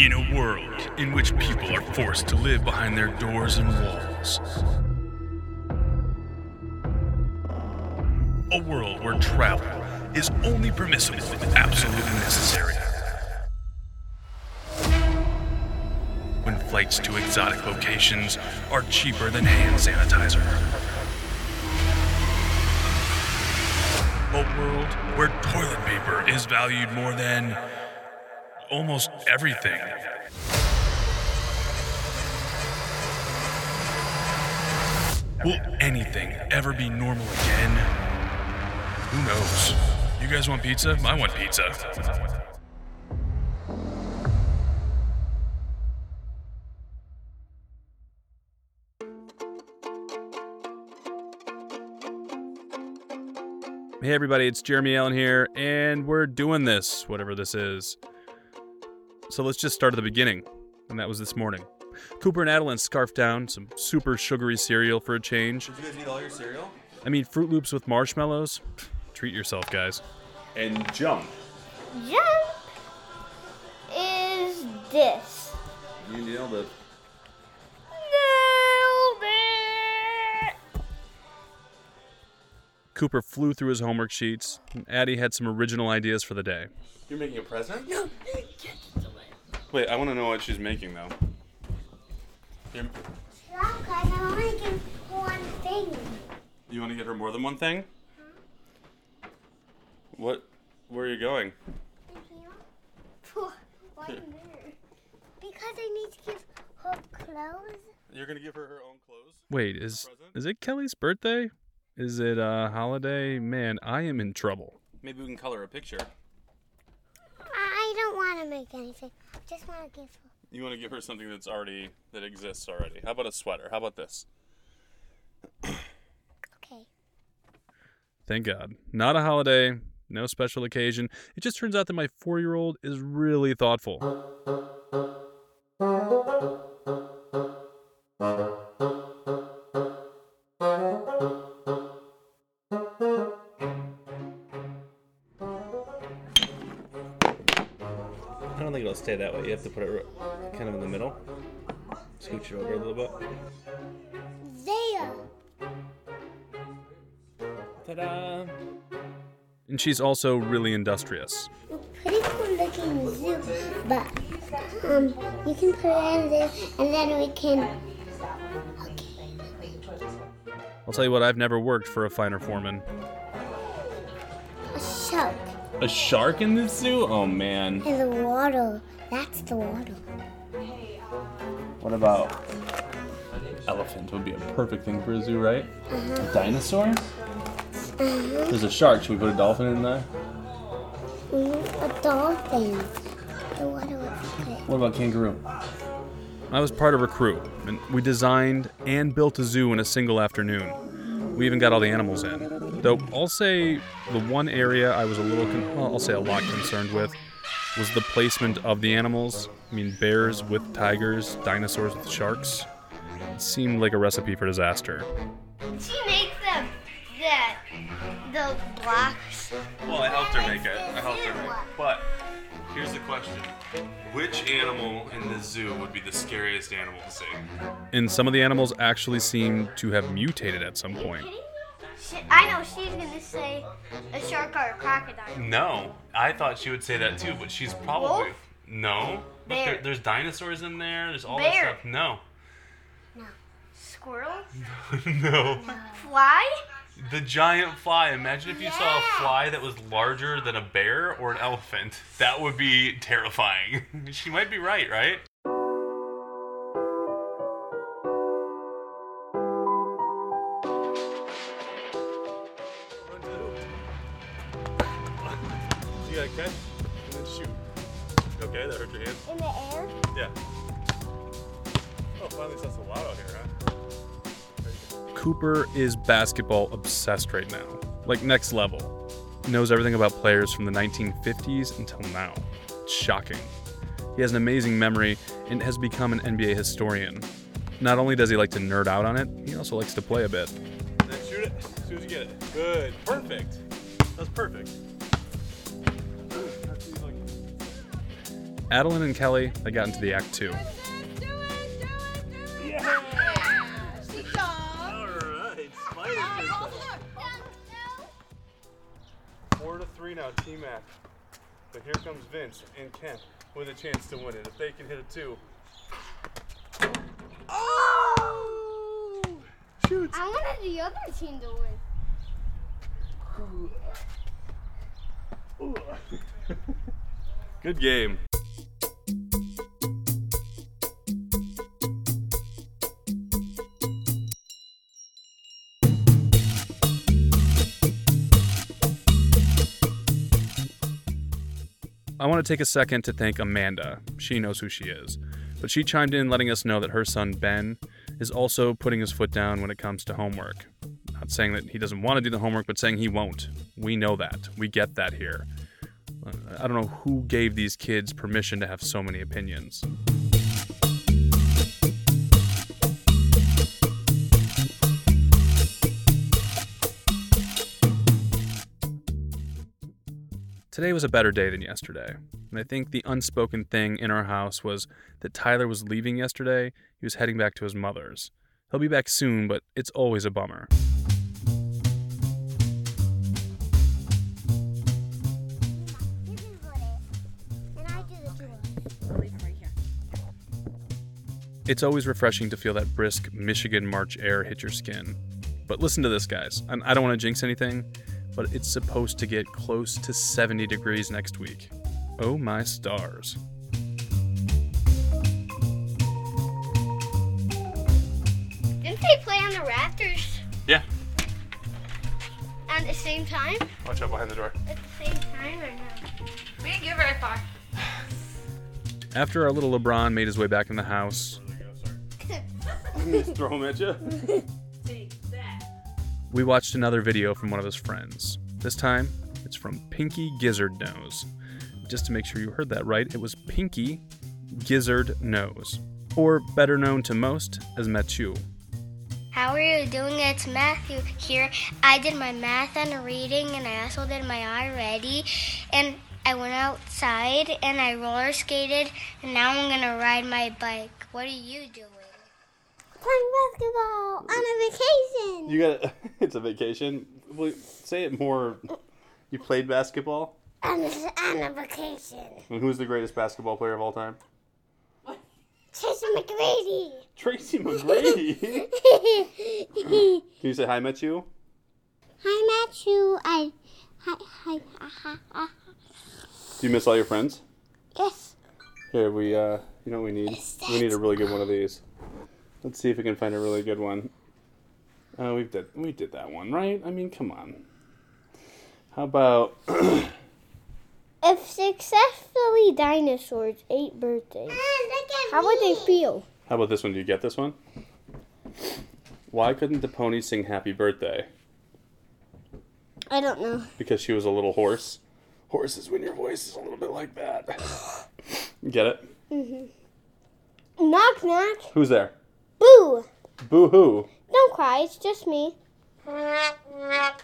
In a world in which people are forced to live behind their doors and walls. A world where travel is only permissible if absolutely necessary. When flights to exotic locations are cheaper than hand sanitizer. A world where toilet paper is valued more than almost everything. Will anything ever be normal again? Who knows? You guys want pizza? I want pizza. Hey, everybody, it's Jeremy Allen here, and we're doing this, whatever this is. So let's just start at the beginning, and that was this morning. Cooper and Adeline scarfed down some super sugary cereal for a change. Did you guys eat all your cereal? I mean, Froot Loops with marshmallows. Treat yourself, guys. And jump. Jump is this. You nailed it. Nailed it. Cooper flew through his homework sheets, and Addie had some original ideas for the day. You're making a present? No. Wait, I want to know what she's making, though. You're, Look, I only give one thing. You want to get her more than one thing? What? Where are you going? For. Because I need to give her clothes. You're gonna give her her own clothes. Wait, is is it Kelly's birthday? Is it a holiday? Man, I am in trouble. maybe we can color a picture. I don't want to make anything. I just want to give her. You want to give her something that's already that exists already. How about a sweater? How about this? Okay. Thank God. Not a holiday, no special occasion. It just turns out that my 4-year-old is really thoughtful. don't think it'll stay that way. You have to put it kind of in the middle. Scooch it over a little bit. There. Ta-da! And she's also really industrious. Pretty cool looking zoo, but um, you can put it in there, and then we can. Okay. I'll tell you what, I've never worked for a finer foreman. A shark in the zoo? Oh man. in the water. That's the water. What about elephant? Would be a perfect thing for a zoo, right? A dinosaur? There's a shark. Should we put a dolphin in there? Mm, a dolphin. The water was good. What about kangaroo? I was part of a crew, and we designed and built a zoo in a single afternoon. We even got all the animals in. Though I'll say the one area I was a little, con- well, I'll say a lot concerned with was the placement of the animals. I mean, bears with tigers, dinosaurs with sharks. It seemed like a recipe for disaster. She makes them that the blocks. Well, I helped her make it. I helped her make it. But here's the question Which animal in the zoo would be the scariest animal to see? And some of the animals actually seem to have mutated at some point. She, I know she's gonna say a shark or a crocodile. No, I thought she would say that too, but she's probably. Wolf? No. But Bear. there, there's dinosaurs in there, there's all that stuff. No. No. Squirrel? no. Fly? The giant fly. Imagine if you saw a Yeah. fly that was larger than a bear or an elephant. That would be terrifying. she might be right, right? Cooper is basketball obsessed right now. Like next level. He Knows everything about players from the 1950s until now. It's shocking. He has an amazing memory and has become an NBA historian. Not only does he like to nerd out on it, he also likes to play a bit. Then shoot it as soon as you get it. Good. Perfect. That's perfect. Adeline and Kelly, they got into the act too. But here comes Vince and Kent with a chance to win it. If they can hit a two. Oh! Shoot! I wanted the other team to win. Good game. I want to take a second to thank Amanda. She knows who she is. But she chimed in letting us know that her son Ben is also putting his foot down when it comes to homework. Not saying that he doesn't want to do the homework, but saying he won't. We know that. We get that here. Uh, I don't know who gave these kids permission to have so many opinions. Today was a better day than yesterday. And I think the unspoken thing in our house was that Tyler was leaving yesterday. He was heading back to his mother's. He'll be back soon, but it's always a bummer. It's always refreshing to feel that brisk Michigan March air hit your skin. But listen to this, guys. I don't want to jinx anything, but it's supposed to get close to 70 degrees next week. Oh my stars. Didn't they play on the rafters Yeah. at the same time? Watch out behind the door. At the same time or no? We didn't get very far. After our little LeBron made his way back in the house, Just throw him at you. We watched another video from one of his friends. This time, it's from Pinky Gizzard Nose. Just to make sure you heard that right, it was Pinky Gizzard Nose, or better known to most as Matthew. How are you doing? It's Matthew here. I did my math and reading, and I also did my i-Ready. And I went outside and I roller skated, and now I'm gonna ride my bike. What are you doing? Playing basketball on a vacation. You got it? it's a vacation. Well, say it more. You played basketball. On a, on a vacation. And who's the greatest basketball player of all time? Tracy McGrady. Tracy McGrady. Can you say hi, Matthew? Hi, Matthew. I. Hi, hi, ha, ha. Do you miss all your friends? Yes. Here we uh, you know what we need? We need a really good one of these. Let's see if we can find a really good one. Oh, we did we did that one, right? I mean, come on. How about If successfully dinosaurs ate birthdays, how would they feel? how about this one? Do you get this one? Why couldn't the pony sing happy birthday? I don't know. Because she was a little hoarse. Horses, when your voice is a little bit like that. Get it? Mhm. Knock knock. Who's there? Boo! Boo hoo. Don't cry. It's just me.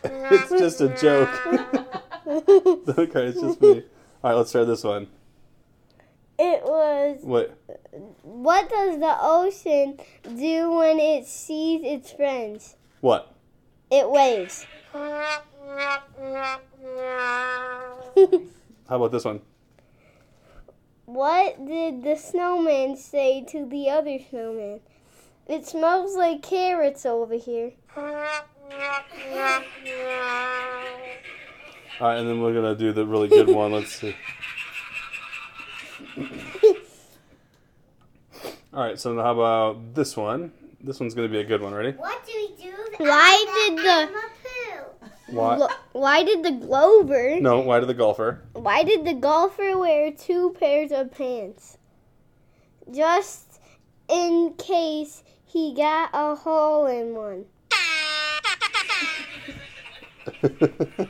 It's just a joke. Don't cry, it's just me. Alright, let's try this one. It was. What? What does the ocean do when it sees its friends? What? It waves. How about this one? What did the snowman say to the other snowman? It smells like carrots over here. Alright, and then we're gonna do the really good one. Let's see. Alright, so how about this one? This one's gonna be a good one. Ready? What do we do? Why did the Why? glo- why did the Glover No, why did the golfer? why did the golfer wear two pairs of pants? Just in case he got a hole in one.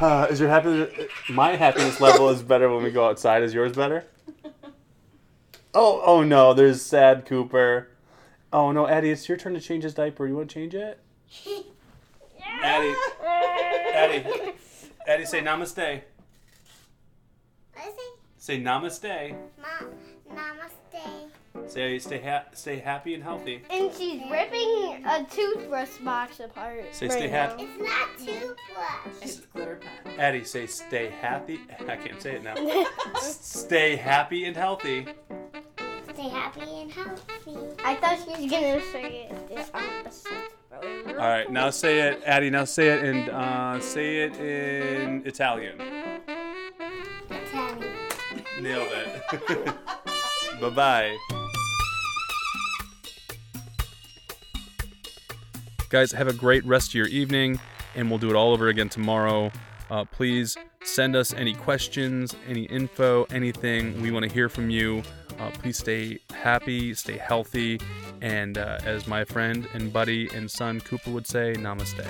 uh, is your happiness? My happiness level is better when we go outside. Is yours better? Oh, oh no! There's sad Cooper. Oh no, Addie, it's your turn to change his diaper. You want to change it? Addie, Addie, Addie, say namaste. Say namaste. Mom, namaste. Say stay ha- stay happy and healthy. And she's ripping a toothbrush box apart. Say right stay happy. It's not toothbrush. It's glitter pen. Addie, say stay happy. I can't say it now. S- stay happy and healthy. Stay happy and healthy. I thought she was gonna say it the opposite. All right, now say it, Addie. Now say it in uh, say it in Italian. Italian. Nailed it. bye bye. Guys, have a great rest of your evening, and we'll do it all over again tomorrow. Uh, please send us any questions, any info, anything. We want to hear from you. Uh, please stay happy, stay healthy, and uh, as my friend and buddy and son Cooper would say, namaste.